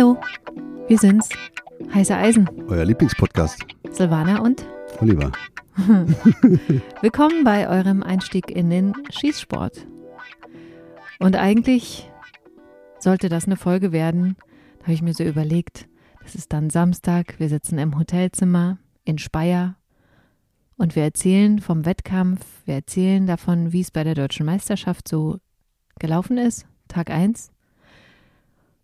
Hallo, wir sind's. Heiße Eisen. Euer Lieblingspodcast. Silvana und Oliver. Willkommen bei eurem Einstieg in den Schießsport. Und eigentlich sollte das eine Folge werden, da habe ich mir so überlegt, das ist dann Samstag, wir sitzen im Hotelzimmer in Speyer und wir erzählen vom Wettkampf, wir erzählen davon, wie es bei der deutschen Meisterschaft so gelaufen ist, Tag 1.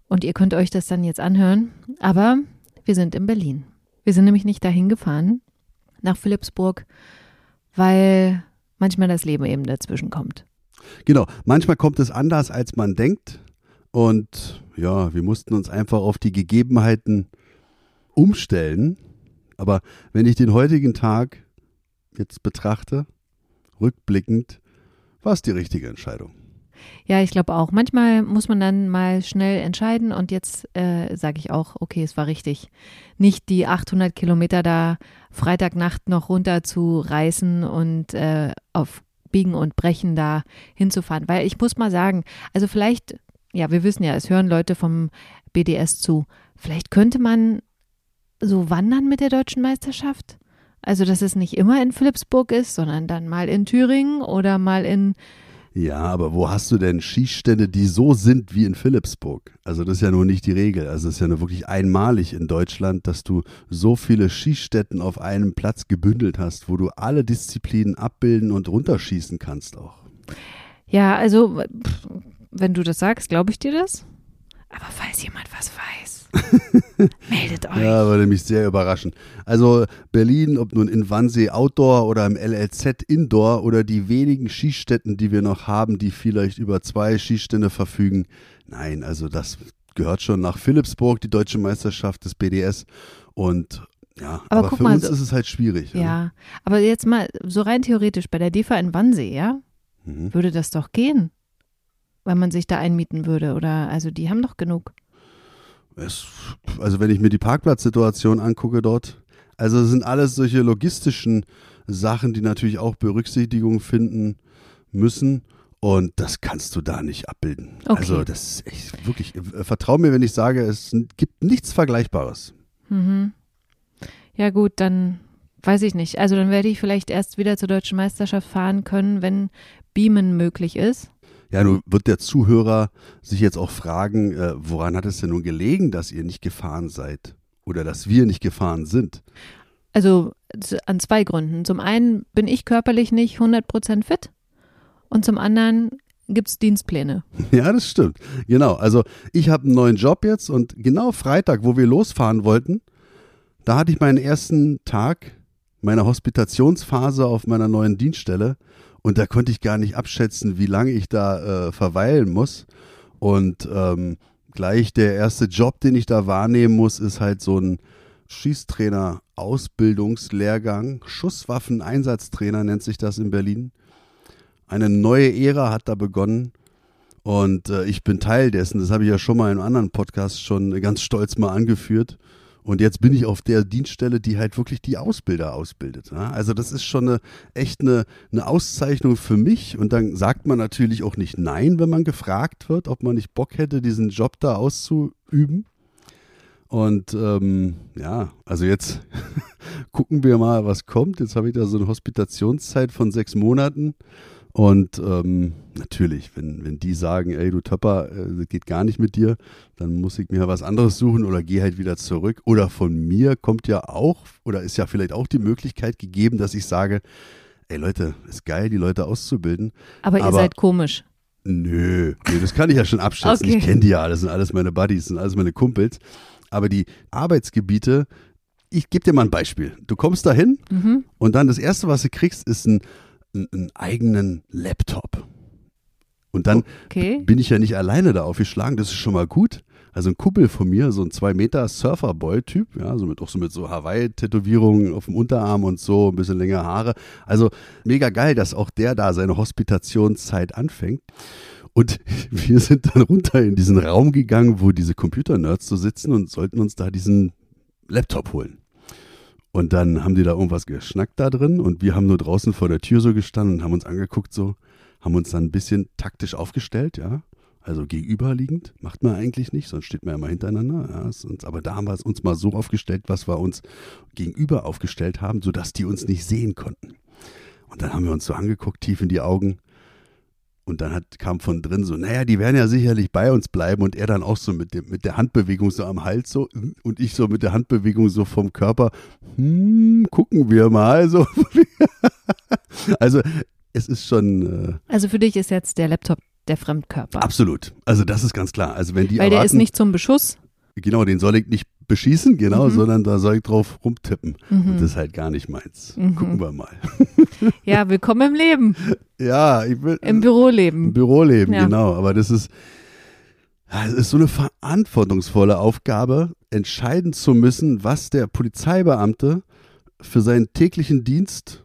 Und ihr könnt euch das dann jetzt anhören, aber wir sind in Berlin. Wir sind nämlich nicht dahin gefahren, nach Philipsburg, weil manchmal das Leben eben dazwischen kommt. Genau, manchmal kommt es anders, als man denkt. Und ja, wir mussten uns einfach auf die Gegebenheiten umstellen. Aber wenn ich den heutigen Tag jetzt betrachte, rückblickend, war es die richtige Entscheidung. Ja, ich glaube auch. Manchmal muss man dann mal schnell entscheiden und jetzt äh, sage ich auch, okay, es war richtig. Nicht die 800 Kilometer da Freitagnacht noch runter zu reißen und äh, auf Biegen und Brechen da hinzufahren. Weil ich muss mal sagen, also vielleicht, ja, wir wissen ja, es hören Leute vom BDS zu. Vielleicht könnte man so wandern mit der deutschen Meisterschaft. Also, dass es nicht immer in Philipsburg ist, sondern dann mal in Thüringen oder mal in ja, aber wo hast du denn Schießstände, die so sind wie in Philipsburg? Also das ist ja nur nicht die Regel. Also es ist ja nur wirklich einmalig in Deutschland, dass du so viele Schießstätten auf einem Platz gebündelt hast, wo du alle Disziplinen abbilden und runterschießen kannst auch. Ja, also wenn du das sagst, glaube ich dir das. Aber falls jemand was weiß, Meldet euch. Ja, würde mich sehr überraschen. Also Berlin, ob nun in Wannsee Outdoor oder im LLZ Indoor oder die wenigen Schießstätten, die wir noch haben, die vielleicht über zwei Schießstände verfügen. Nein, also das gehört schon nach Philipsburg, die deutsche Meisterschaft des BDS. Und ja, aber, aber für mal, uns ist es halt schwierig. Ja. ja, aber jetzt mal so rein theoretisch bei der DEFA in Wannsee, ja, mhm. würde das doch gehen, weil man sich da einmieten würde oder also die haben doch genug. Es, also wenn ich mir die Parkplatzsituation angucke dort, also sind alles solche logistischen Sachen, die natürlich auch Berücksichtigung finden müssen. Und das kannst du da nicht abbilden. Okay. Also das ist echt wirklich, äh, vertrau mir, wenn ich sage, es gibt nichts Vergleichbares. Mhm. Ja gut, dann weiß ich nicht. Also dann werde ich vielleicht erst wieder zur deutschen Meisterschaft fahren können, wenn Beamen möglich ist. Ja, nun wird der Zuhörer sich jetzt auch fragen, äh, woran hat es denn nun gelegen, dass ihr nicht gefahren seid oder dass wir nicht gefahren sind? Also an zwei Gründen. Zum einen bin ich körperlich nicht 100% fit und zum anderen gibt es Dienstpläne. Ja, das stimmt. Genau. Also ich habe einen neuen Job jetzt und genau Freitag, wo wir losfahren wollten, da hatte ich meinen ersten Tag meiner Hospitationsphase auf meiner neuen Dienststelle und da konnte ich gar nicht abschätzen, wie lange ich da äh, verweilen muss. Und ähm, gleich der erste Job, den ich da wahrnehmen muss, ist halt so ein Schießtrainer-Ausbildungslehrgang. Schusswaffen-Einsatztrainer nennt sich das in Berlin. Eine neue Ära hat da begonnen. Und äh, ich bin Teil dessen. Das habe ich ja schon mal in einem anderen Podcast schon ganz stolz mal angeführt. Und jetzt bin ich auf der Dienststelle, die halt wirklich die Ausbilder ausbildet. Ja? Also das ist schon eine echt eine, eine Auszeichnung für mich. Und dann sagt man natürlich auch nicht Nein, wenn man gefragt wird, ob man nicht Bock hätte, diesen Job da auszuüben. Und ähm, ja, also jetzt gucken wir mal, was kommt. Jetzt habe ich da so eine Hospitationszeit von sechs Monaten. Und ähm, natürlich, wenn, wenn die sagen, ey du Töpper, äh, das geht gar nicht mit dir, dann muss ich mir was anderes suchen oder gehe halt wieder zurück. Oder von mir kommt ja auch, oder ist ja vielleicht auch die Möglichkeit gegeben, dass ich sage, ey Leute, ist geil, die Leute auszubilden. Aber, aber ihr seid komisch. Nö, nö, das kann ich ja schon abschätzen. Okay. Ich kenne die ja, das sind alles meine Buddies, sind alles meine Kumpels. Aber die Arbeitsgebiete, ich gebe dir mal ein Beispiel. Du kommst dahin mhm. und dann das Erste, was du kriegst, ist ein einen eigenen Laptop. Und dann okay. bin ich ja nicht alleine da aufgeschlagen, das ist schon mal gut. Also ein Kumpel von mir, so ein 2 Meter Surferboy-Typ, ja, so mit, auch so mit so Hawaii-Tätowierungen auf dem Unterarm und so, ein bisschen längere Haare. Also mega geil, dass auch der da seine Hospitationszeit anfängt. Und wir sind dann runter in diesen Raum gegangen, wo diese Computer-Nerds so sitzen und sollten uns da diesen Laptop holen. Und dann haben die da irgendwas geschnackt da drin und wir haben nur draußen vor der Tür so gestanden und haben uns angeguckt so, haben uns dann ein bisschen taktisch aufgestellt, ja. Also gegenüberliegend macht man eigentlich nicht, sonst steht man ja mal hintereinander. Ja, sonst, aber da haben wir es uns mal so aufgestellt, was wir uns gegenüber aufgestellt haben, sodass die uns nicht sehen konnten. Und dann haben wir uns so angeguckt, tief in die Augen. Und dann hat, kam von drin so, naja, die werden ja sicherlich bei uns bleiben. Und er dann auch so mit, dem, mit der Handbewegung so am Hals so und ich so mit der Handbewegung so vom Körper, hm, gucken wir mal. So. also es ist schon. Äh, also für dich ist jetzt der Laptop der Fremdkörper. Absolut. Also das ist ganz klar. Also wenn die Weil erwarten, der ist nicht zum Beschuss. Genau, den soll ich nicht beschießen, genau, Mhm. sondern da soll ich drauf rumtippen. Und Mhm. das ist halt gar nicht meins. Mhm. Gucken wir mal. Ja, willkommen im Leben, Ja, ich will. im Im Büroleben. Büroleben, Ja. genau. Aber das ist, es ist so eine verantwortungsvolle Aufgabe, entscheiden zu müssen, was der Polizeibeamte für seinen täglichen Dienst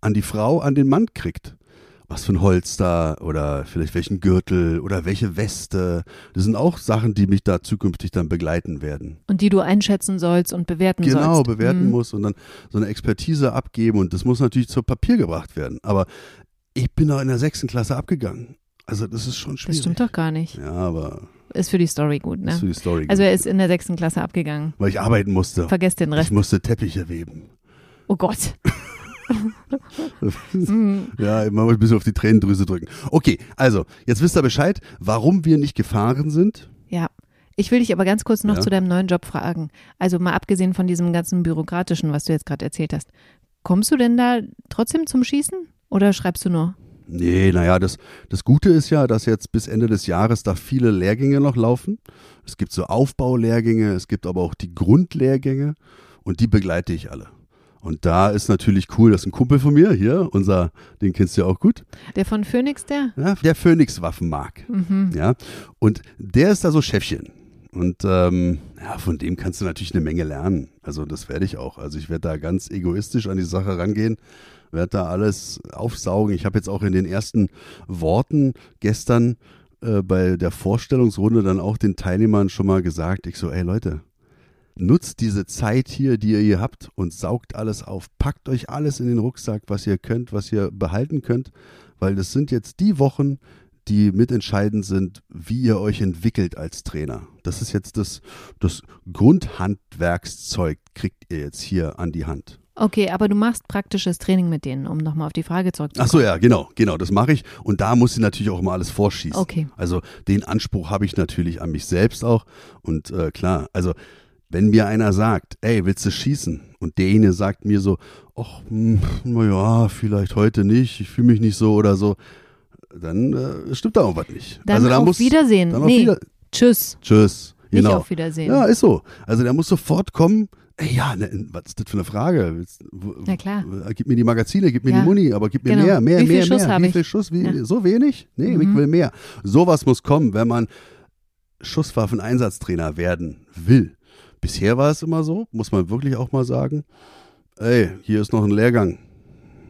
an die Frau, an den Mann kriegt. Was für ein Holster oder vielleicht welchen Gürtel oder welche Weste. Das sind auch Sachen, die mich da zukünftig dann begleiten werden. Und die du einschätzen sollst und bewerten Genau, sollst. bewerten Mhm. muss und dann so eine Expertise abgeben und das muss natürlich zu Papier gebracht werden. Aber ich bin da in der sechsten Klasse abgegangen. Also das ist schon Das schwierig. stimmt doch gar nicht. Ja, aber Ist für die Story gut, das ist für ne? die Story. Also gut. er ist in der sechsten Klasse abgegangen. weil ich arbeiten musste. Vergesst den Ich Rest. musste Teppiche weben. Oh Gott. Mhm. ja, man muss ein bisschen auf die Tränendrüse drücken. Okay, also, jetzt wisst ihr Bescheid, warum wir nicht gefahren sind. Ja. Ich will dich aber ganz kurz noch Ja. zu deinem neuen Job fragen. Also mal abgesehen von diesem ganzen bürokratischen, was du jetzt gerade erzählt hast. Kommst du denn da trotzdem zum Schießen oder schreibst du nur? Nee, naja, das, das Gute ist ja, dass jetzt bis Ende des Jahres da viele Lehrgänge noch laufen. Es gibt so Aufbaulehrgänge, es gibt aber auch die Grundlehrgänge und die begleite ich alle. Und da ist natürlich cool, dass ein Kumpel von mir hier, unser, den kennst du ja auch gut, Der von Phoenix, der? ja, der Phoenix Waffen mag. Mhm. Ja, und der ist da so Chefchen. Und ähm, ja, von dem kannst du natürlich eine Menge lernen. Also das werde ich auch. Also ich werde da ganz egoistisch an die Sache rangehen, werde da alles aufsaugen. Ich habe jetzt auch in den ersten Worten gestern äh, bei der Vorstellungsrunde dann auch den Teilnehmern schon mal gesagt, ich so, ey Leute, nutzt diese Zeit hier, die ihr hier habt und saugt alles auf. Packt euch alles in den Rucksack, was ihr könnt, was ihr behalten könnt, weil das sind jetzt die Wochen, die mitentscheidend sind, wie ihr euch entwickelt als Trainer. Das ist jetzt das, das Grundhandwerkszeug, kriegt ihr jetzt hier an die Hand. Okay, aber du machst praktisches Training mit denen, um nochmal auf die Frage Ach zurückzukommen. so, ja, genau, genau, das mache ich. Und da muss ich natürlich auch immer alles vorschießen. Okay. Also den Anspruch habe ich natürlich an mich selbst auch. Und äh, klar, also wenn mir einer sagt, ey, willst du schießen? Und derjenige sagt mir so, ach, hm, naja, vielleicht heute nicht, ich fühle mich nicht so oder so, dann äh, stimmt da irgendwas nicht. Dann also da auf muss, Wiedersehen. Dann auf nee, wieder, tschüss. tschüss. Nicht Genau. auf Wiedersehen. Ja, ist so. Also der muss sofort kommen. Ey, ja, ne, was ist das für eine Frage? Na klar. äh, Gib mir die Magazine, gib mir Ja. die Muni, aber gib mir Genau. mehr, mehr, Wie viel mehr, Schuss mehr. habe Wie ich? viel Schuss? Wie, Ja. So wenig? Nee, ich Mhm. will mehr. Sowas muss kommen, wenn man Schusswaffeneinsatztrainer werden will. Bisher war es immer so, muss man wirklich auch mal sagen. Ey, hier ist noch ein Lehrgang.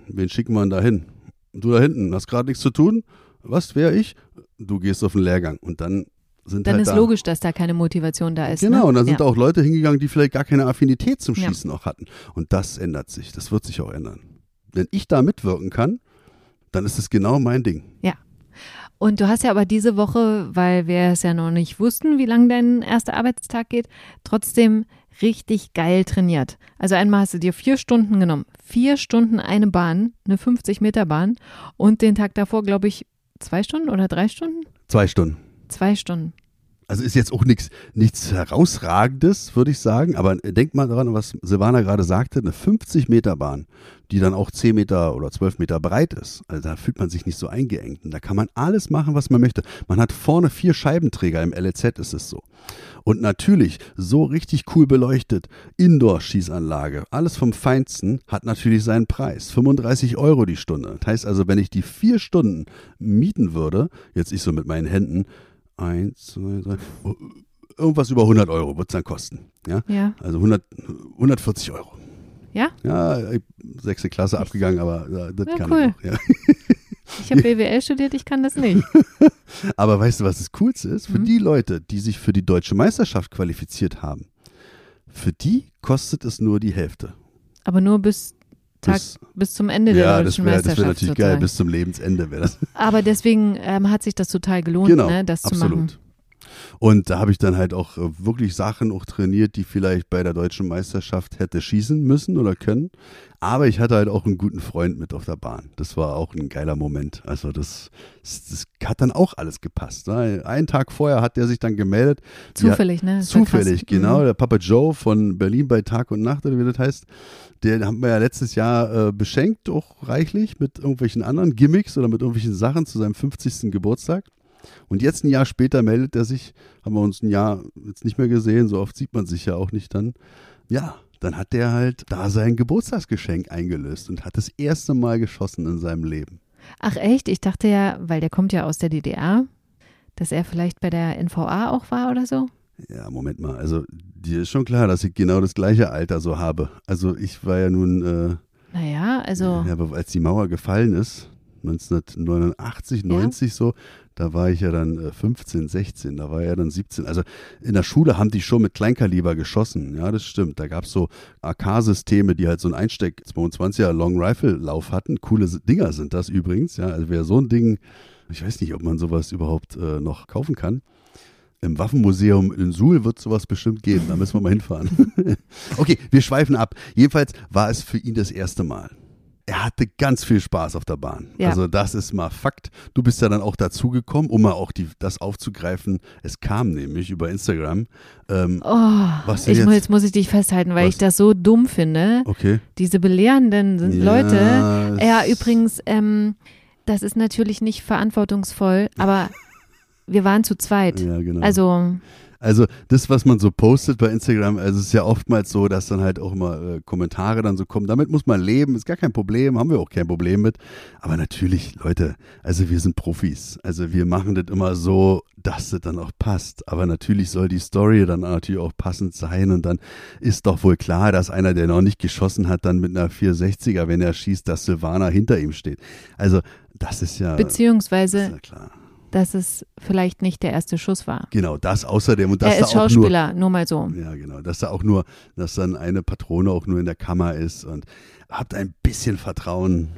Wen schicken wir denn da hin? Du da hinten, hast gerade nichts zu tun? Was, wer ich? Du gehst auf den Lehrgang und dann sind Dann halt ist da. logisch, dass da keine Motivation da ist. Genau, ne? und dann sind ja. auch Leute hingegangen, die vielleicht gar keine Affinität zum Ja. Schießen auch hatten. Und das ändert sich. Das wird sich auch ändern. Wenn ich da mitwirken kann, dann ist es genau mein Ding. Und du hast ja aber diese Woche, weil wir es ja noch nicht wussten, wie lang dein erster Arbeitstag geht, trotzdem richtig geil trainiert. Also einmal hast du dir vier Stunden genommen. Vier Stunden eine Bahn, eine 50 Meter Bahn und den Tag davor, glaube ich, zwei Stunden oder drei Stunden? Zwei Stunden. Zwei Stunden. Also ist jetzt auch nichts, nichts herausragendes, würde ich sagen. Aber denkt mal daran, was Silvana gerade sagte, eine 50 Meter Bahn, die dann auch 10 Meter oder 12 Meter breit ist. Also da fühlt man sich nicht so eingeengt. Und da kann man alles machen, was man möchte. Man hat vorne vier Scheibenträger, im LEZ ist es so. Und natürlich, so richtig cool beleuchtet, Indoor-Schießanlage, alles vom Feinsten, hat natürlich seinen Preis. 35 Euro die Stunde. Das heißt also, wenn ich die vier Stunden mieten würde, jetzt ich so mit meinen Händen, eins, zwei, drei, irgendwas über 100 Euro wird es dann kosten. Ja? Ja. Also 100, 140 Euro. Ja? Ja, sechste Klasse abgegangen, aber ja, das Ja, kann cool. ich noch. Ich habe BWL studiert, ich kann das nicht. Aber weißt du, was das Coolste ist? Für Mhm. die Leute, die sich für die deutsche Meisterschaft qualifiziert haben, für die kostet es nur die Hälfte. Aber nur bis Tag bis, bis zum Ende der ja, das deutschen wäre das wär Meisterschaft. natürlich sozusagen. geil, bis zum Lebensende wäre das. Aber deswegen ähm, hat sich das total gelohnt, Genau, ne, das zu machen. Und da habe ich dann halt auch äh, wirklich Sachen auch trainiert, die vielleicht bei der deutschen Meisterschaft hätte schießen müssen oder können. Aber ich hatte halt auch einen guten Freund mit auf der Bahn. Das war auch ein geiler Moment. Also das, das, hat dann auch alles gepasst. Ne? Einen Tag vorher hat der sich dann gemeldet. Zufällig, ne? Das Zufällig, krass. genau. Mhm. Der Papa Joe von Berlin bei Tag und Nacht, oder wie das heißt, den haben wir ja letztes Jahr äh, beschenkt, auch reichlich, mit irgendwelchen anderen Gimmicks oder mit irgendwelchen Sachen zu seinem 50. Geburtstag. Und jetzt ein Jahr später meldet er sich, haben wir uns ein Jahr jetzt nicht mehr gesehen, so oft sieht man sich ja auch nicht dann. Ja, dann hat der halt da sein Geburtstagsgeschenk eingelöst und hat das erste Mal geschossen in seinem Leben. Ach echt? Ich dachte ja, weil der kommt ja aus der DDR, dass er vielleicht bei der NVA auch war oder so. Ja, Moment mal. Also, dir ist schon klar, dass ich genau das gleiche Alter so habe. Also, ich war ja nun, äh, Naja, also ja, aber als die Mauer gefallen ist, 1989, Ja. 90 so, da war ich ja dann äh, 15, 16, da war er dann 17. Also in der Schule haben die schon mit Kleinkaliber geschossen, ja, das stimmt. Da gab es so AK-Systeme, die halt so einen Einsteck 22er Long Rifle Lauf hatten. Coole Dinger sind das übrigens, ja. Also wer so ein Ding, ich weiß nicht, ob man sowas überhaupt äh, noch kaufen kann. Im Waffenmuseum in Suhl wird sowas bestimmt geben, da müssen wir mal hinfahren. okay, wir schweifen ab. Jedenfalls war es für ihn das erste Mal. Er hatte ganz viel Spaß auf der Bahn. Ja. Also das ist mal Fakt. Du bist ja dann auch dazugekommen, um mal auch die, das aufzugreifen. Es kam nämlich über Instagram. Ähm, oh, Was ich, jetzt? jetzt muss ich dich festhalten, weil Was? ich das so dumm finde. okay. Diese belehrenden sind Leute. Ja, Ja, übrigens, ähm, das ist natürlich nicht verantwortungsvoll, aber wir waren zu zweit. Ja, genau. Also, Also das, was man so postet bei Instagram, also es ist ja oftmals so, dass dann halt auch immer äh, Kommentare dann so kommen. Damit muss man leben, ist gar kein Problem, haben wir auch kein Problem mit. Aber natürlich, Leute, also wir sind Profis. Also wir machen das immer so, dass das dann auch passt. Aber natürlich soll die Story dann natürlich auch passend sein. Und dann ist doch wohl klar, dass einer, der noch nicht geschossen hat, dann mit einer 460er, wenn er schießt, dass Silvana hinter ihm steht. Also das ist ja, beziehungsweise, ist ja klar. Dass es vielleicht nicht der erste Schuss war. Genau, das außerdem. Und dass er ist da auch nur, Schauspieler, nur mal so. Ja, genau. Dass da auch nur, dass dann eine Patrone auch nur in der Kammer ist und habt ein bisschen Vertrauen.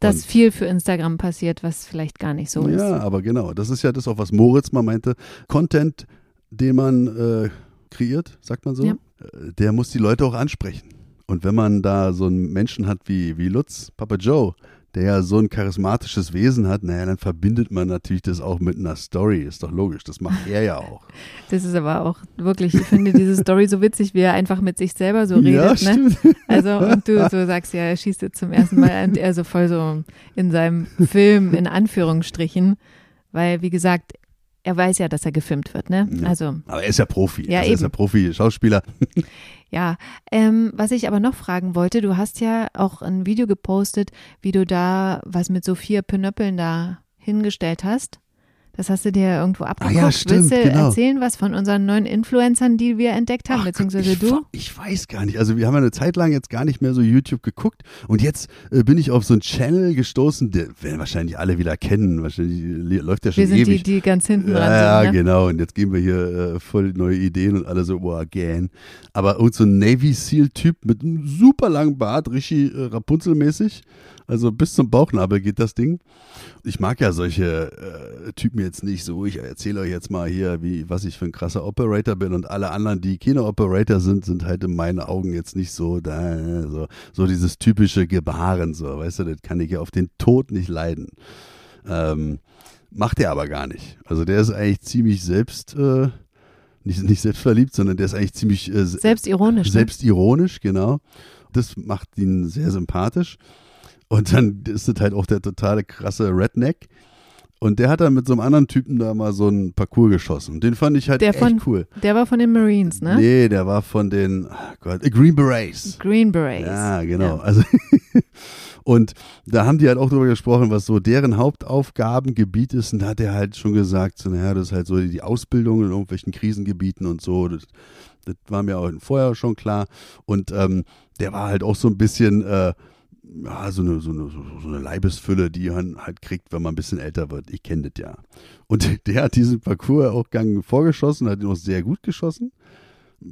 Dass viel für Instagram passiert, was vielleicht gar nicht so ist. ja, aber genau. Das ist ja das auch, was Moritz mal meinte. Content, den man äh, kreiert, sagt man so, Ja. äh, der muss die Leute auch ansprechen. Und wenn man da so einen Menschen hat wie, wie Lutz, Papa Joe, der ja so ein charismatisches Wesen hat, naja, dann verbindet man natürlich das auch mit einer Story. Ist doch logisch. Das macht er ja auch. Das ist aber auch wirklich, ich finde diese Story so witzig, wie er einfach mit sich selber so redet. ja, ne? Also, und du so sagst, ja, er schießt jetzt zum ersten Mal und er so voll so in seinem Film, in Anführungsstrichen, weil, wie gesagt, er weiß ja, dass er gefilmt wird, ne? Ja. Also, Aber er ist ja Profi. Ja, also er ist ja. Profi, Schauspieler. ja. Ähm, was ich aber noch fragen wollte, du hast ja auch ein Video gepostet, wie du da was mit so vier Pinöppeln da hingestellt hast. Das hast du dir irgendwo abgeguckt. Ah ja, stimmt, Willst du genau. erzählen, was von unseren neuen Influencern, die wir entdeckt haben, Ach beziehungsweise ich, du? Ich weiß gar nicht. Also wir haben ja eine Zeit lang jetzt gar nicht mehr so YouTube geguckt und jetzt äh, bin ich auf so einen Channel gestoßen, der werden wahrscheinlich alle wieder kennen. Wahrscheinlich li- läuft der schon Wir sind ewig. die, die ganz hinten dran ja, sind. Ne? genau. Und jetzt geben wir hier äh, voll neue Ideen und alle so, wow, again. Aber irgend so ein Navy Seal-Typ mit einem super langen Bart, richtig äh, Rapunzel-mäßig. Also bis zum Bauchnabel geht das Ding. Ich mag ja solche äh, Typen jetzt nicht so. Ich erzähle euch jetzt mal hier, wie, was ich für ein krasser Operator bin und alle anderen, die keine Operator sind, sind halt in meinen Augen jetzt nicht so da, so, so dieses typische Gebaren, so, weißt du, das kann ich ja auf den Tod nicht leiden. Ähm, macht er aber gar nicht. Also der ist eigentlich ziemlich selbst, äh, nicht, nicht selbstverliebt, sondern der ist eigentlich ziemlich äh, Selbstironisch. Ne? selbstironisch, genau. Das macht ihn sehr sympathisch. Und dann ist es halt auch der totale krasse Redneck. Und der hat dann mit so einem anderen Typen da mal so einen Parcours geschossen. Den fand ich halt Der echt von- cool. Der war von den Marines, ne? Nee, der war von den ah Gott, Green Berets. Green Berets. Ja, genau. Ja. Also und da haben die halt auch drüber gesprochen, was so deren Hauptaufgabengebiet ist. Und da hat er halt schon gesagt, so, naja, das ist halt so die Ausbildung in irgendwelchen Krisengebieten und so. Das, das war mir auch vorher schon klar. Und ähm, der war halt auch so ein bisschen, äh, ja, so eine, so, eine, so eine Leibesfülle, die man halt kriegt, wenn man ein bisschen älter wird. Ich kenne das ja. Und der hat diesen Parcours auch gang vorgeschossen, hat ihn auch sehr gut geschossen.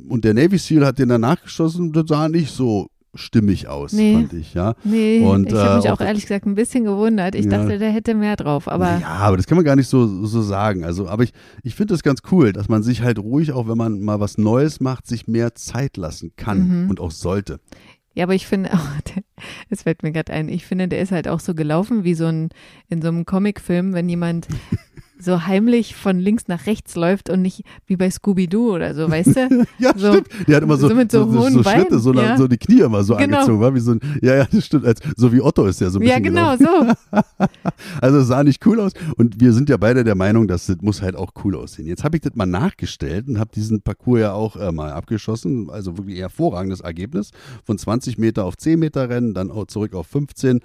Und der Navy Seal hat den danach geschossen, das sah nicht so stimmig aus, Nee. fand ich, ja. Nee, Und, ich habe äh, mich auch- auch ehrlich gesagt ein bisschen gewundert. Ich Ja. dachte, der hätte mehr drauf, aber ja, aber das kann man gar nicht so, so sagen. Also, aber ich, ich finde das ganz cool, dass man sich halt ruhig, auch wenn man mal was Neues macht, sich mehr Zeit lassen kann Mhm. und auch sollte. Ja, aber ich finde auch, es fällt mir gerade ein, ich finde, der ist halt auch so gelaufen wie so ein, in so einem Comicfilm, wenn jemand so heimlich von links nach rechts läuft und nicht wie bei Scooby-Doo oder so, weißt du? Ja, So- stimmt. Der hat immer so, so mit so hohen so Schritte, Beinen, so, lang- ja. so die Knie immer so Genau. angezogen, war wie so ein, ja, ja, das stimmt. Als, so wie Otto ist der so ein ja, bisschen genau, gelaufen. so. Also es sah nicht cool aus und wir sind ja beide der Meinung, dass das muss halt auch cool aussehen. Jetzt habe ich das mal nachgestellt und habe diesen Parcours ja auch äh, mal abgeschossen, also wirklich hervorragendes Ergebnis von 20 Meter auf 10 Meter Rennen, dann auch zurück auf 15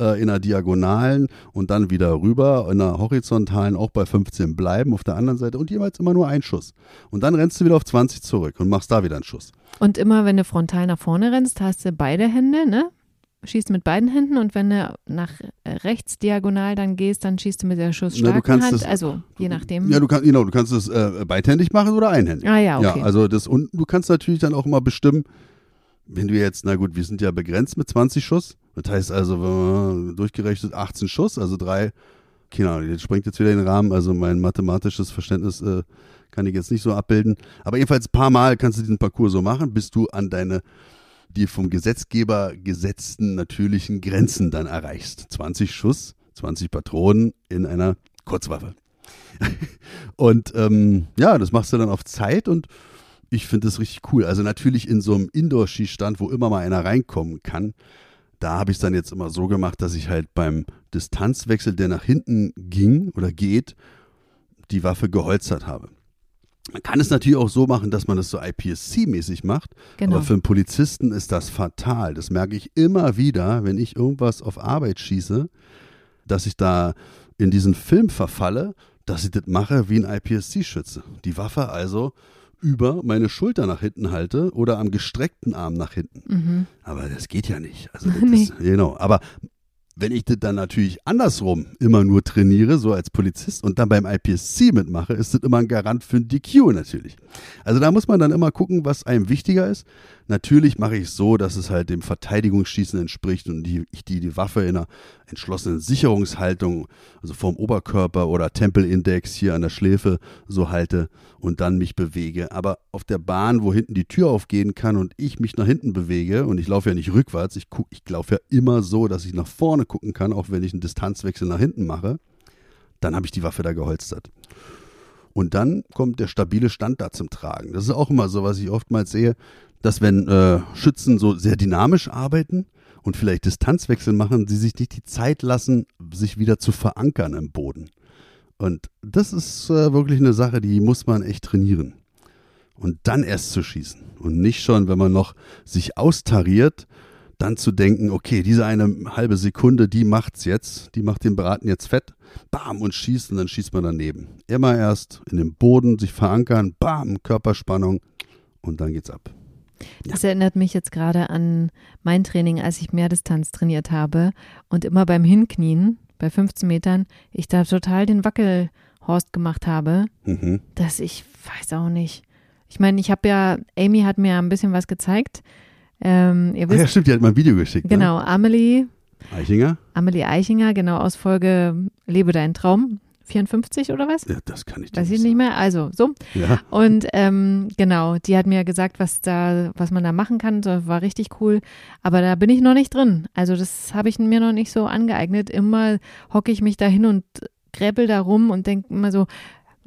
äh, in der Diagonalen und dann wieder rüber in der horizontalen auch bei 15 bleiben auf der anderen Seite und jeweils immer nur ein Schuss. Und dann rennst du wieder auf 20 zurück und machst da wieder einen Schuss. Und immer, wenn du frontal nach vorne rennst, hast du beide Hände, ne? Schießt mit beiden Händen und wenn du nach äh, rechts diagonal dann gehst, dann schießt du mit der Na, schussstarken kannst Hand. das- also je nachdem. Ja, du kannst, genau, du kannst es äh, beidhändig machen oder einhändig. ah ja, okay. Ja, also das und du kannst natürlich dann auch immer bestimmen, wenn du jetzt, na gut, wir sind ja begrenzt mit 20 Schuss. Das heißt also, wenn man durchgerechnet 18 Schuss, also drei, keine Ahnung, jetzt springt jetzt wieder den Rahmen, also mein mathematisches Verständnis äh, kann ich jetzt nicht so abbilden. Aber jedenfalls ein paar Mal kannst du diesen Parcours so machen, bis du an deine die vom Gesetzgeber gesetzten natürlichen Grenzen dann erreichst. 20 Schuss, 20 Patronen in einer Kurzwaffe. und ähm, ja, das machst du dann auf Zeit und ich finde das richtig cool. Also natürlich in so einem Indoor-Skistand, wo immer mal einer reinkommen kann, da habe ich es dann jetzt immer so gemacht, dass ich halt beim Distanzwechsel, der nach hinten ging oder geht, die Waffe geholzert habe. Man kann es natürlich auch so machen, dass man das so IPSC-mäßig macht, genau. aber für einen Polizisten ist das fatal. Das merke ich immer wieder, wenn ich irgendwas auf Arbeit schieße, dass ich da in diesen Film verfalle, dass ich das mache wie ein IPSC-Schütze. Die Waffe also über meine Schulter nach hinten halte oder am gestreckten Arm nach hinten. mhm. Aber das geht ja nicht. Also das Nee. genau. Aber wenn ich das dann natürlich andersrum immer nur trainiere, so als Polizist und dann beim IPSC mitmache, ist das immer ein Garant für ein DQ natürlich. Also da muss man dann immer gucken, was einem wichtiger ist. Natürlich mache ich es so, dass es halt dem Verteidigungsschießen entspricht und die, ich die, die Waffe in einer entschlossenen Sicherungshaltung, also vorm Oberkörper oder Tempelindex hier an der Schläfe so halte und dann mich bewege. Aber auf der Bahn, wo hinten die Tür aufgehen kann und ich mich nach hinten bewege und ich laufe ja nicht rückwärts, ich, guck, ich laufe ja immer so, dass ich nach vorne gucken kann, auch wenn ich einen Distanzwechsel nach hinten mache, dann habe ich die Waffe da geholstert. Und dann kommt der stabile Stand da zum Tragen. Das ist auch immer so, was ich oftmals sehe, dass wenn äh, Schützen so sehr dynamisch arbeiten und vielleicht Distanzwechsel machen, sie sich nicht die Zeit lassen, sich wieder zu verankern im Boden. Und das ist äh, wirklich eine Sache, die muss man echt trainieren. Und dann erst zu schießen. Und nicht schon, wenn man noch sich austariert, dann zu denken, okay, diese eine halbe Sekunde, die macht's jetzt, die macht den Braten jetzt fett, bam, und schießt und dann schießt man daneben. Immer erst in den Boden sich verankern, bam, Körperspannung und dann geht's ab. Das erinnert mich jetzt gerade an mein Training, als ich Mehrdistanz trainiert habe und immer beim Hinknien bei 15 Metern ich da total den Wackelhorst gemacht habe, Mhm. dass ich weiß auch nicht. Ich meine, ich habe ja, Amy hat mir ein bisschen was gezeigt. Ähm, ihr Ach ja, wisst, stimmt, die hat mal ein Video geschickt. genau, Amelie, Ne? Eichinger? Amelie Eichinger, genau aus Folge Lebe deinen Traum, 54 oder was? Ja, das kann ich Weiß ich nicht mehr. Also, so. Ja. Und ähm, genau, die hat mir gesagt, was da, was man da machen kann. So, war richtig cool. Aber da bin ich noch nicht drin. Also das habe ich mir noch nicht so angeeignet. Immer hocke ich mich da hin und gräbel da rum und denke immer so,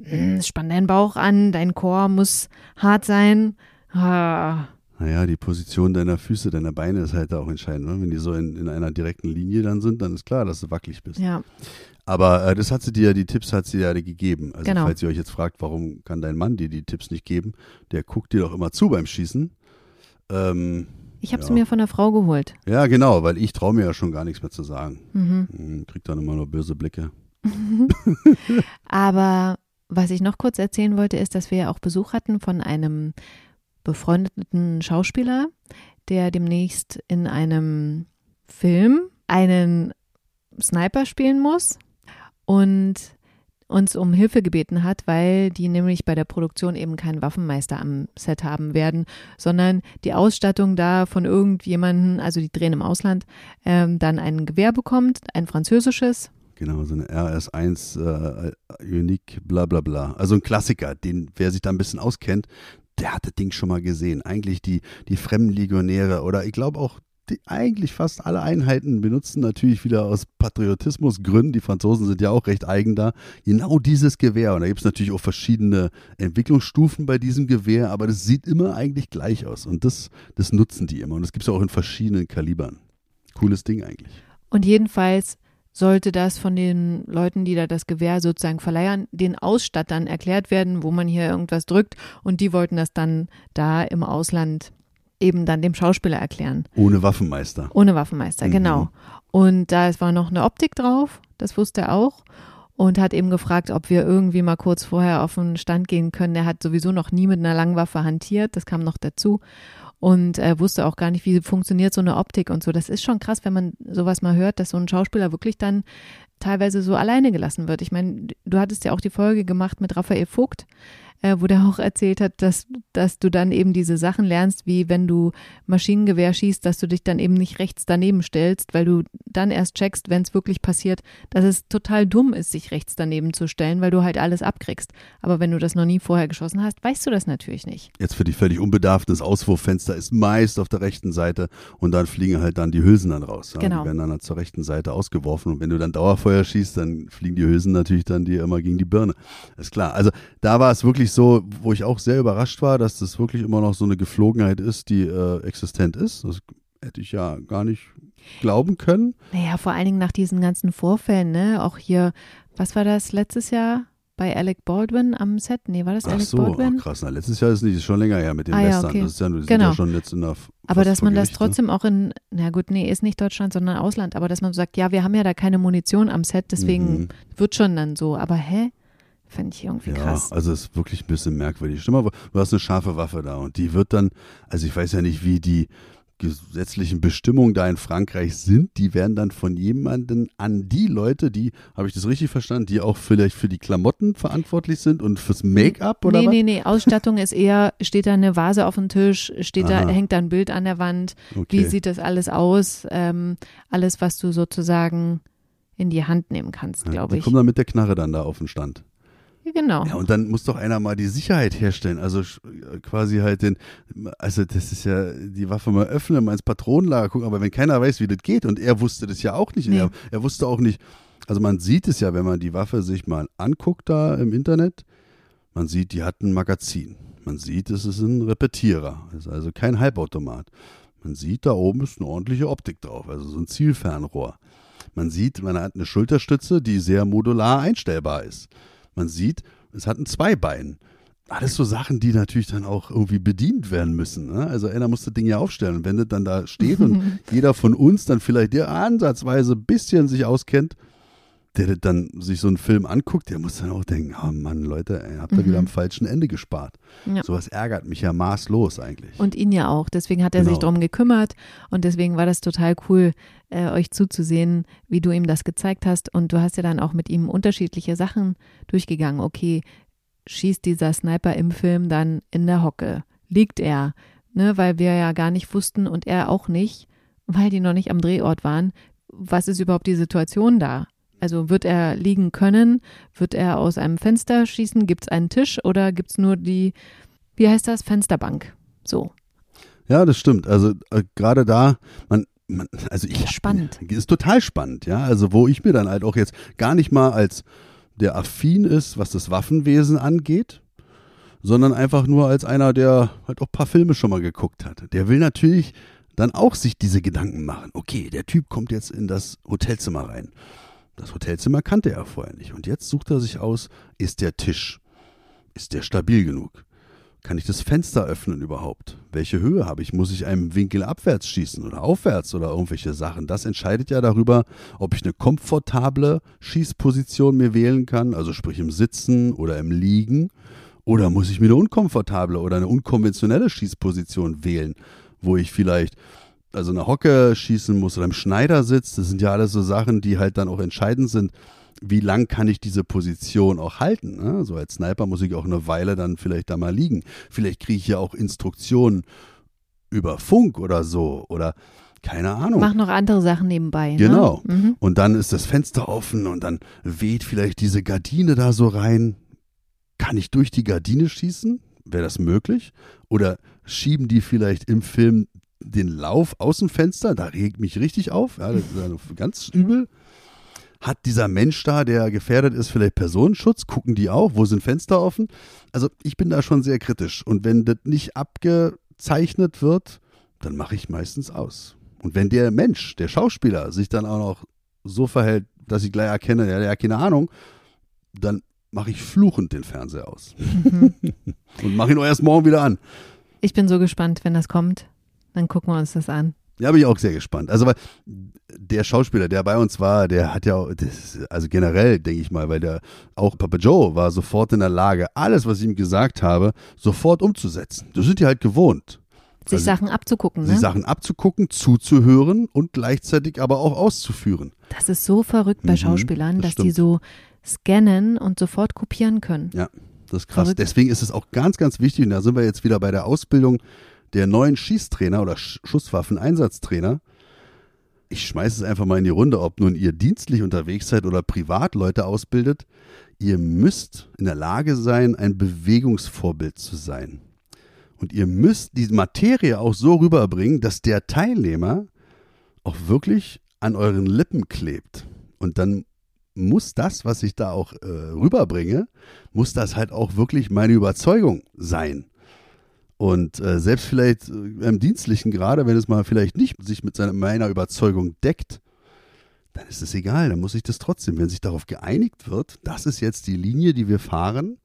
"Hm, spann deinen Bauch an, dein Chor muss hart sein. Ah, Naja, die Position deiner Füße, deiner Beine ist halt da auch entscheidend. Ne? Wenn die so in, in einer direkten Linie dann sind, dann ist klar, dass du wackelig bist. ja, Aber äh, das hat sie dir, die Tipps hat sie dir gegeben. Also Genau. falls ihr euch jetzt fragt, warum kann dein Mann dir die Tipps nicht geben, der guckt dir doch immer zu beim Schießen. Ähm, ich habe sie Ja. mir von der Frau geholt. ja, genau, weil ich traue mir ja schon gar nichts mehr zu sagen. Mhm. Hm, Krieg dann immer nur böse Blicke. Aber was ich noch kurz erzählen wollte, ist, dass wir ja auch Besuch hatten von einem befreundeten Schauspieler, der demnächst in einem Film einen Sniper spielen muss. Und uns um Hilfe gebeten hat, weil die nämlich bei der Produktion eben keinen Waffenmeister am Set haben werden, sondern die Ausstattung da von irgendjemanden, also die drehen im Ausland, ähm, dann ein Gewehr bekommt, ein französisches. Genau, so eine RS1 äh, Unique, bla bla bla. Also ein Klassiker, den, wer sich da ein bisschen auskennt, der hat das Ding schon mal gesehen. Eigentlich die, die Fremdenlegionäre oder ich glaube auch die, eigentlich fast alle Einheiten benutzen natürlich wieder aus Patriotismusgründen. Die Franzosen sind ja auch recht eigen da. Genau dieses Gewehr. Und da gibt es natürlich auch verschiedene Entwicklungsstufen bei diesem Gewehr, aber das sieht immer eigentlich gleich aus. Und das, das nutzen die immer. Und das gibt es auch in verschiedenen Kalibern. Cooles Ding eigentlich. Und jedenfalls sollte das von den Leuten, die da das Gewehr sozusagen verleihen, den Ausstattern erklärt werden, wo man hier irgendwas drückt. Und die wollten das dann da im Ausland eben dann dem Schauspieler erklären. Ohne Waffenmeister. Ohne Waffenmeister, mhm. genau. Und da war noch eine Optik drauf, das wusste er auch. Und hat eben gefragt, ob wir irgendwie mal kurz vorher auf den Stand gehen können. Er hat sowieso noch nie mit einer Langwaffe hantiert, das kam noch dazu. Und er wusste auch gar nicht, wie funktioniert so eine Optik und so. Das ist schon krass, wenn man sowas mal hört, dass so ein Schauspieler wirklich dann teilweise so alleine gelassen wird. Ich meine, du hattest ja auch die Folge gemacht mit Raphael Vogt, äh, wo der auch erzählt hat, dass, dass du dann eben diese Sachen lernst, wie wenn du Maschinengewehr schießt, dass du dich dann eben nicht rechts daneben stellst, weil du dann erst checkst, wenn es wirklich passiert, dass es total dumm ist, sich rechts daneben zu stellen, weil du halt alles abkriegst. Aber wenn du das noch nie vorher geschossen hast, weißt du das natürlich nicht. Jetzt für die völlig unbedarften, das Auswurffenster ist meist auf der rechten Seite und dann fliegen halt dann die Hülsen dann raus. Ja? Genau. Die werden dann halt zur rechten Seite ausgeworfen und wenn du dann Dauerfeuer schießt, dann fliegen die Hülsen natürlich dann dir immer gegen die Birne. Ist klar. Also da war es wirklich so, wo ich auch sehr überrascht war, dass das wirklich immer noch so eine Geflogenheit ist, die äh, existent ist. Das hätte ich ja gar nicht glauben können. Naja, vor allen Dingen nach diesen ganzen Vorfällen, ne? Auch hier, was war das letztes Jahr? bei Alec Baldwin am Set? Nee, war das Ach Alec so, Baldwin? Ach krass, na, letztes Jahr ist nicht, ist schon länger her mit den ah, ja, Western. Okay. Das ist ja, das genau. ja schon jetzt in der Aber dass man das trotzdem auch in, na gut, nee, ist nicht Deutschland, sondern Ausland, aber dass man sagt, ja, wir haben ja da keine Munition am Set, deswegen Mhm. wird schon dann so. Aber hä? Fände ich irgendwie Ja, krass. also es ist wirklich ein bisschen merkwürdig. Stimm mal, vor, du hast eine scharfe Waffe da und die wird dann, also ich weiß ja nicht, wie die gesetzlichen Bestimmungen da in Frankreich sind, die werden dann von jemandem an die Leute, die, habe ich das richtig verstanden, die auch vielleicht für die Klamotten verantwortlich sind und fürs Make-up oder nee, was? nee, nee, Ausstattung ist eher, steht da eine Vase auf dem Tisch, steht da, Aha. hängt da ein Bild an der Wand, Okay. wie sieht das alles aus? Ähm, alles, was du sozusagen in die Hand nehmen kannst, Ja, glaube die ich. kommen dann mit der Knarre dann da auf den Stand. Genau. Ja, und dann muss doch einer mal die Sicherheit herstellen. Also sch- quasi halt den, also das ist ja die Waffe mal öffnen, mal ins Patronenlager gucken, aber wenn keiner weiß, wie das geht und er wusste das ja auch nicht, Nee. er, er wusste auch nicht, also man sieht es ja, wenn man die Waffe sich mal anguckt da im Internet, man sieht, die hat ein Magazin. Man sieht, es ist ein Repetierer, es ist also kein Halbautomat. Man sieht, da oben ist eine ordentliche Optik drauf, also so ein Zielfernrohr. Man sieht, man hat eine Schulterstütze, die sehr modular einstellbar ist. Man sieht, es hat ein Zweibein. Alles so Sachen, die natürlich dann auch irgendwie bedient werden müssen. Ne? Also einer muss das Ding ja aufstellen. Und wenn das dann da steht und jeder von uns dann vielleicht der ansatzweise ein bisschen sich auskennt, der dann sich so einen Film anguckt, der muss dann auch denken, oh Mann, Leute, ihr habt da Mhm. wieder am falschen Ende gespart. Ja. Sowas ärgert mich ja maßlos eigentlich. Und ihn ja auch. Deswegen hat er sich Genau. darum gekümmert und deswegen war das total cool, äh, euch zuzusehen, wie du ihm das gezeigt hast. Und du hast ja dann auch mit ihm unterschiedliche Sachen durchgegangen. Okay, schießt dieser Sniper im Film dann in der Hocke? Liegt er? Ne, weil wir ja gar nicht wussten und er auch nicht, weil die noch nicht am Drehort waren. Was ist überhaupt die Situation da? Also wird er liegen können? Wird er aus einem Fenster schießen? Gibt es einen Tisch oder gibt es nur die, wie heißt das, Fensterbank? So. Ja, das stimmt. Also äh, gerade da, man, man, also ich Spannend. ist total spannend, ja. Also wo ich mir dann halt auch jetzt gar nicht mal als der affin ist, was das Waffenwesen angeht, sondern einfach nur als einer, der halt auch ein paar Filme schon mal geguckt hat. Der will natürlich dann auch sich diese Gedanken machen. Okay, der Typ kommt jetzt in das Hotelzimmer rein. Das Hotelzimmer kannte er vorher nicht. Und jetzt sucht er sich aus, ist der Tisch, ist der stabil genug? Kann ich das Fenster öffnen überhaupt? Welche Höhe habe ich? Muss ich einem Winkel abwärts schießen oder aufwärts oder irgendwelche Sachen? Das entscheidet ja darüber, ob ich eine komfortable Schießposition mir wählen kann, also sprich im Sitzen oder im Liegen. Oder muss ich mir eine unkomfortable oder eine unkonventionelle Schießposition wählen, wo ich vielleicht also eine Hocke schießen muss oder im Schneidersitz? Das sind ja alles so Sachen, die halt dann auch entscheidend sind, wie lang kann ich diese Position auch halten? Ne? So als Sniper muss ich auch eine Weile dann vielleicht da mal liegen. Vielleicht kriege ich ja auch Instruktionen über Funk oder so oder keine Ahnung. Mach noch andere Sachen nebenbei. Genau. Ne? Mhm. Und dann ist das Fenster offen und dann weht vielleicht diese Gardine da so rein. Kann ich durch die Gardine schießen? Wäre das möglich? Oder schieben die vielleicht im Film den Lauf aus dem Fenster? Da regt mich richtig auf. Ja, das ist ganz übel. Hat dieser Mensch da, der gefährdet ist, vielleicht Personenschutz? Gucken die auch? Wo sind Fenster offen? Also ich bin da schon sehr kritisch. Und wenn das nicht abgezeichnet wird, dann mache ich meistens aus. Und wenn der Mensch, der Schauspieler, sich dann auch noch so verhält, dass ich gleich erkenne, ja, der hat keine Ahnung, dann mache ich fluchend den Fernseher aus. Und mache ihn auch erst morgen wieder an. Ich bin so gespannt, wenn das kommt. Dann gucken wir uns das an. Ja, bin ich auch sehr gespannt. Also, weil der Schauspieler, der bei uns war, der hat ja, das, also generell, denke ich mal, weil der, auch Papa Joe war sofort in der Lage, alles, was ich ihm gesagt habe, sofort umzusetzen. Das sind die halt gewohnt. Sich Also, Sachen abzugucken, Die ne? Sachen abzugucken, zuzuhören und gleichzeitig aber auch auszuführen. Das ist so verrückt bei Mhm, Schauspielern, das dass die stimmt. so scannen und sofort kopieren können. Ja, das ist krass. Verrückt. Deswegen ist es auch ganz, ganz wichtig, und da sind wir jetzt wieder bei der Ausbildung der neuen Schießtrainer oder Sch Schusswaffeneinsatztrainer. Ich schmeiße es einfach mal in die Runde, ob nun ihr dienstlich unterwegs seid oder privat Leute ausbildet. Ihr müsst in der Lage sein, ein Bewegungsvorbild zu sein. Und ihr müsst die Materie auch so rüberbringen, dass der Teilnehmer auch wirklich an euren Lippen klebt. Und dann muss das, was ich da auch äh, rüberbringe, muss das halt auch wirklich meine Überzeugung sein. Und äh, selbst vielleicht äh, im Dienstlichen gerade, wenn es mal vielleicht nicht sich mit seiner, meiner Überzeugung deckt, dann ist es egal, dann muss ich das trotzdem, wenn sich darauf geeinigt wird, das ist jetzt die Linie, die wir fahren,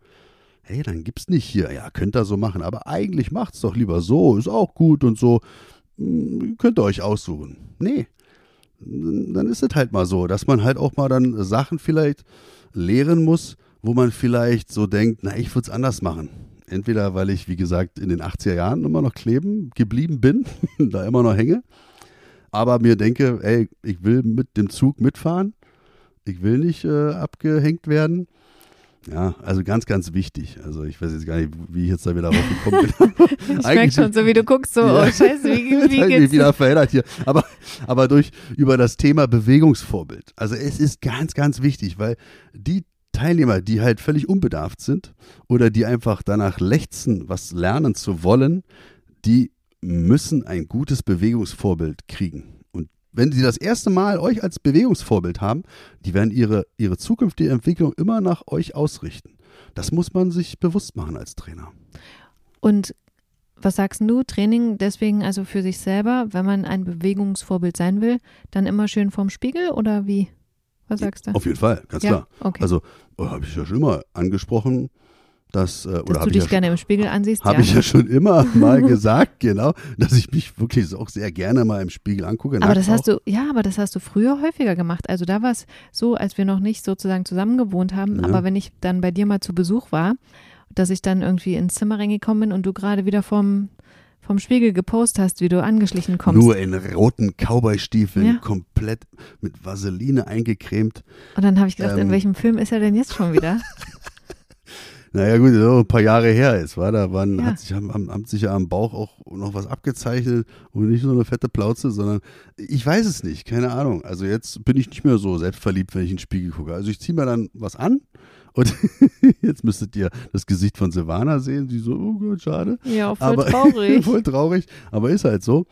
hey, dann gibt's nicht hier, ja, könnt ihr so machen, aber eigentlich macht's doch lieber so, ist auch gut und so, Hm, könnt ihr euch aussuchen. Nee, dann ist es halt mal so, dass man halt auch mal dann Sachen vielleicht lehren muss, wo man vielleicht so denkt, na, ich würde es anders machen. Entweder weil ich, wie gesagt, in den 80er Jahren immer noch kleben geblieben bin, da immer noch hänge, aber mir denke, ey, ich will mit dem Zug mitfahren, ich will nicht äh, abgehängt werden. Ja, also ganz, ganz wichtig. Also ich weiß jetzt gar nicht, wie ich jetzt da wieder raufgekommen bin. Ich merke schon, so wie du guckst, so, Ja. oh scheiße, wie, wie geht's? wieder verändert hier. Aber, aber durch, über das Thema Bewegungsvorbild. Also es ist ganz, ganz wichtig, weil die Teilnehmer, die halt völlig unbedarft sind oder die einfach danach lechzen, was lernen zu wollen, die müssen ein gutes Bewegungsvorbild kriegen. Und wenn sie das erste Mal euch als Bewegungsvorbild haben, die werden ihre, ihre zukünftige Entwicklung immer nach euch ausrichten. Das muss man sich bewusst machen als Trainer. Und was sagst du, Training deswegen also für sich selber, wenn man ein Bewegungsvorbild sein will, dann immer schön vorm Spiegel oder wie? Was sagst du? Auf jeden Fall, ganz ja, klar. okay. Also oh, habe ich ja schon immer angesprochen, dass, äh, oder Dass du habe ich, dich ja, gerne im Spiegel ansiehst, hab ja. ich ja schon immer mal gesagt, genau, dass ich mich wirklich auch sehr gerne mal im Spiegel angucke. aber das hast auch. du, ja, aber das hast du früher häufiger gemacht. Also da war es so, als wir noch nicht sozusagen zusammen gewohnt haben, Ja. aber wenn ich dann bei dir mal zu Besuch war, dass ich dann irgendwie ins Zimmer reingekommen bin und du gerade wieder vom, vom Spiegel gepostet hast, wie du angeschlichen kommst. Nur in roten Cowboy-Stiefeln, Ja. komplett mit Vaseline eingecremt. Und dann habe ich gedacht, in Ähm. welchem Film ist er denn jetzt schon wieder? Naja gut, so ein paar Jahre her ist, war da waren, Ja. hat sich, haben, haben sich ja am Bauch auch noch was abgezeichnet und nicht nur eine fette Plauze, sondern ich weiß es nicht, keine Ahnung. Also jetzt bin ich nicht mehr so selbstverliebt, wenn ich in den Spiegel gucke. Also ich ziehe mir dann was an und jetzt müsstet ihr das Gesicht von Silvana sehen, die so, oh Gott, schade. Ja, voll aber traurig. voll traurig, aber ist halt so.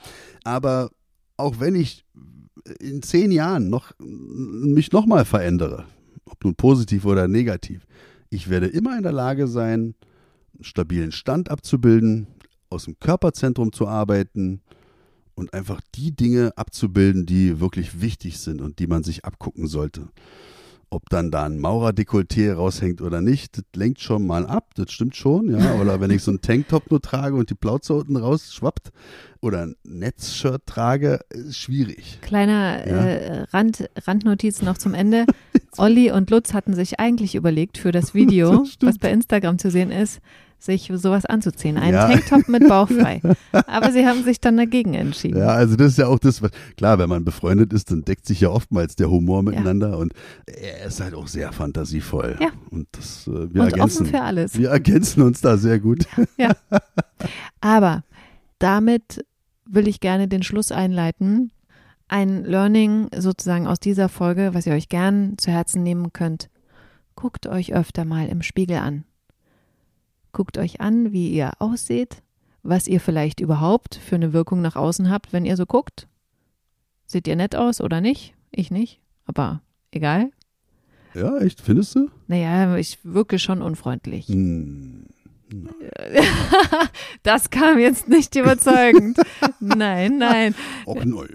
Aber auch wenn ich in zehn Jahren noch mich nochmal verändere, ob nun positiv oder negativ, ich werde immer in der Lage sein, einen stabilen Stand abzubilden, aus dem Körperzentrum zu arbeiten und einfach die Dinge abzubilden, die wirklich wichtig sind und die man sich abgucken sollte. Ob dann da ein Maurerdekolleté raushängt oder nicht, das lenkt schon mal ab, das stimmt schon, ja. Oder wenn ich so einen Tanktop nur trage und die Plauze unten rausschwappt oder ein Netzshirt trage, ist schwierig. Kleiner Ja. äh, Rand, Randnotiz noch zum Ende. Olli und Lutz hatten sich eigentlich überlegt für das Video, Das was bei Instagram zu sehen ist, sich sowas anzuziehen. Einen Ja. Tanktop mit Bauch frei. Aber sie haben sich dann dagegen entschieden. Ja, also das ist ja auch das, was, klar, wenn man befreundet ist, dann deckt sich ja oftmals der Humor miteinander und er ist halt auch sehr fantasievoll. Ja. Und das, äh, wir Und ergänzen. offen für alles. Wir ergänzen uns da sehr gut. Aber damit will ich gerne den Schluss einleiten. Ein Learning sozusagen aus dieser Folge, was ihr euch gern zu Herzen nehmen könnt. Guckt euch öfter mal im Spiegel an. Guckt euch an, wie ihr ausseht, was ihr vielleicht überhaupt für eine Wirkung nach außen habt, wenn ihr so guckt. Seht ihr nett aus oder nicht? Ich nicht, aber egal. Ja, echt, findest du? Naja, ich wirke schon unfreundlich. Hm. Das kam jetzt nicht überzeugend. Nein, nein. Auch neu.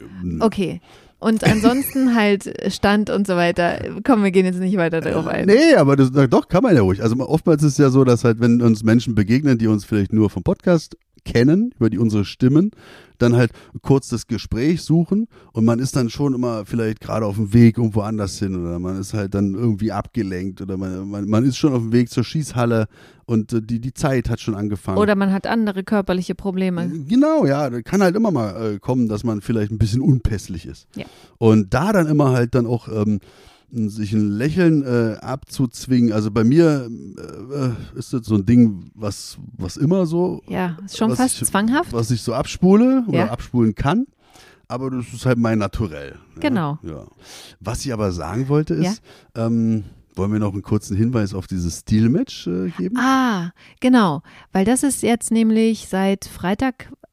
Okay. Und ansonsten halt Stand und so weiter. Komm, wir gehen jetzt nicht weiter darauf ein. Nee, aber das, doch, kann man ja ruhig. Also oftmals ist es ja so, dass halt, wenn uns Menschen begegnen, die uns vielleicht nur vom Podcast kennen, über die unsere Stimmen, dann halt kurz das Gespräch suchen und man ist dann schon immer vielleicht gerade auf dem Weg irgendwo anders hin oder man ist halt dann irgendwie abgelenkt oder man, man, man ist schon auf dem Weg zur Schießhalle und äh, die, die Zeit hat schon angefangen. Oder man hat andere körperliche Probleme. Genau, ja, da kann halt immer mal äh, kommen, dass man vielleicht ein bisschen unpässlich ist. Ja. Und da dann immer halt dann auch ähm, sich ein Lächeln äh, abzuzwingen. Also bei mir äh, ist das so ein Ding, was, was immer so, Ja, ist schon fast ich- zwanghaft. was ich so abspule oder Ja. abspulen kann. Aber das ist halt mein Naturell. Ja? Genau. Ja. Was ich aber sagen wollte ist, ähm, wollen wir noch einen kurzen Hinweis auf dieses Stilmatch äh, geben? Ah, genau. Weil das ist jetzt nämlich seit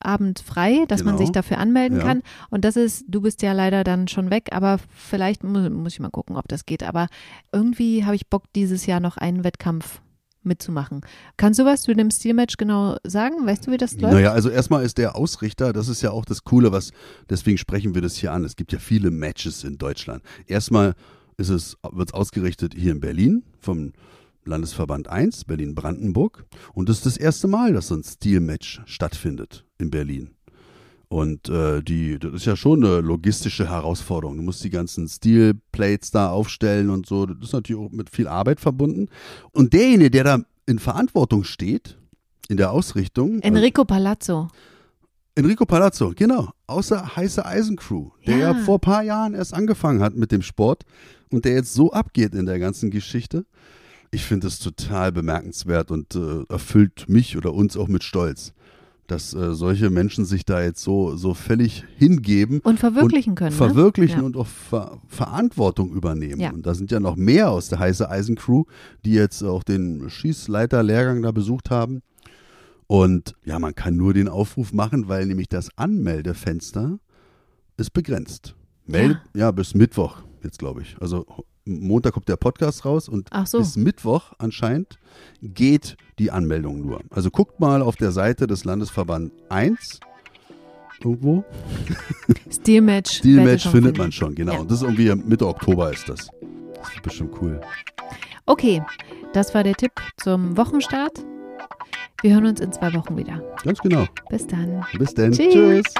Freitagabend frei, dass man Genau. sich dafür anmelden Ja. kann. Und das ist, du bist ja leider dann schon weg, aber vielleicht mu muss ich mal gucken, ob das geht. Aber irgendwie habe ich Bock, dieses Jahr noch einen Wettkampf mitzumachen. Kannst du was zu dem Stilmatch genau sagen? Weißt du, wie das läuft? Naja, also erstmal ist der Ausrichter, das ist ja auch das Coole, was, deswegen sprechen wir das hier an. Es gibt ja viele Matches in Deutschland. Erstmal ist es, wird es ausgerichtet hier in Berlin vom Landesverband 1, Berlin-Brandenburg. Und das ist das erste Mal, dass so ein Stil-Match stattfindet in Berlin. Und äh, die, das ist ja schon eine logistische Herausforderung. Du musst die ganzen Steel-Plates da aufstellen und so. Das ist natürlich auch mit viel Arbeit verbunden. Und derjenige, der da in Verantwortung steht, in der Ausrichtung. Enrico Palazzo. Enrico Palazzo, genau. Außer heiße Eisencrew, der ja. Ja. vor ein paar Jahren erst angefangen hat mit dem Sport und der jetzt so abgeht in der ganzen Geschichte. Ich finde es total bemerkenswert und äh, erfüllt mich oder uns auch mit Stolz, dass äh, solche Menschen sich da jetzt so, so völlig hingeben Und verwirklichen können. ne? verwirklichen Ja. und auch Ver Verantwortung übernehmen. Ja. Und da sind ja noch mehr aus der heiße Eisencrew, die jetzt auch den Schießleiterlehrgang da besucht haben. Und ja, man kann nur den Aufruf machen, weil nämlich das Anmeldefenster ist begrenzt. Meld ja. bis Mittwoch jetzt, glaube ich. Also Montag kommt der Podcast raus und so. bis Mittwoch anscheinend geht die Anmeldung nur. Also guckt mal auf der Seite des Landesverband 1 irgendwo. Stilmatch schon findet man schon, genau. Ja. Und das ist irgendwie Mitte Oktober ist das. Das ist bestimmt cool. Okay, das war der Tipp zum Wochenstart. Wir hören uns in zwei Wochen wieder. Ganz genau. Bis dann. Bis dann. Tschüss. Tschüss.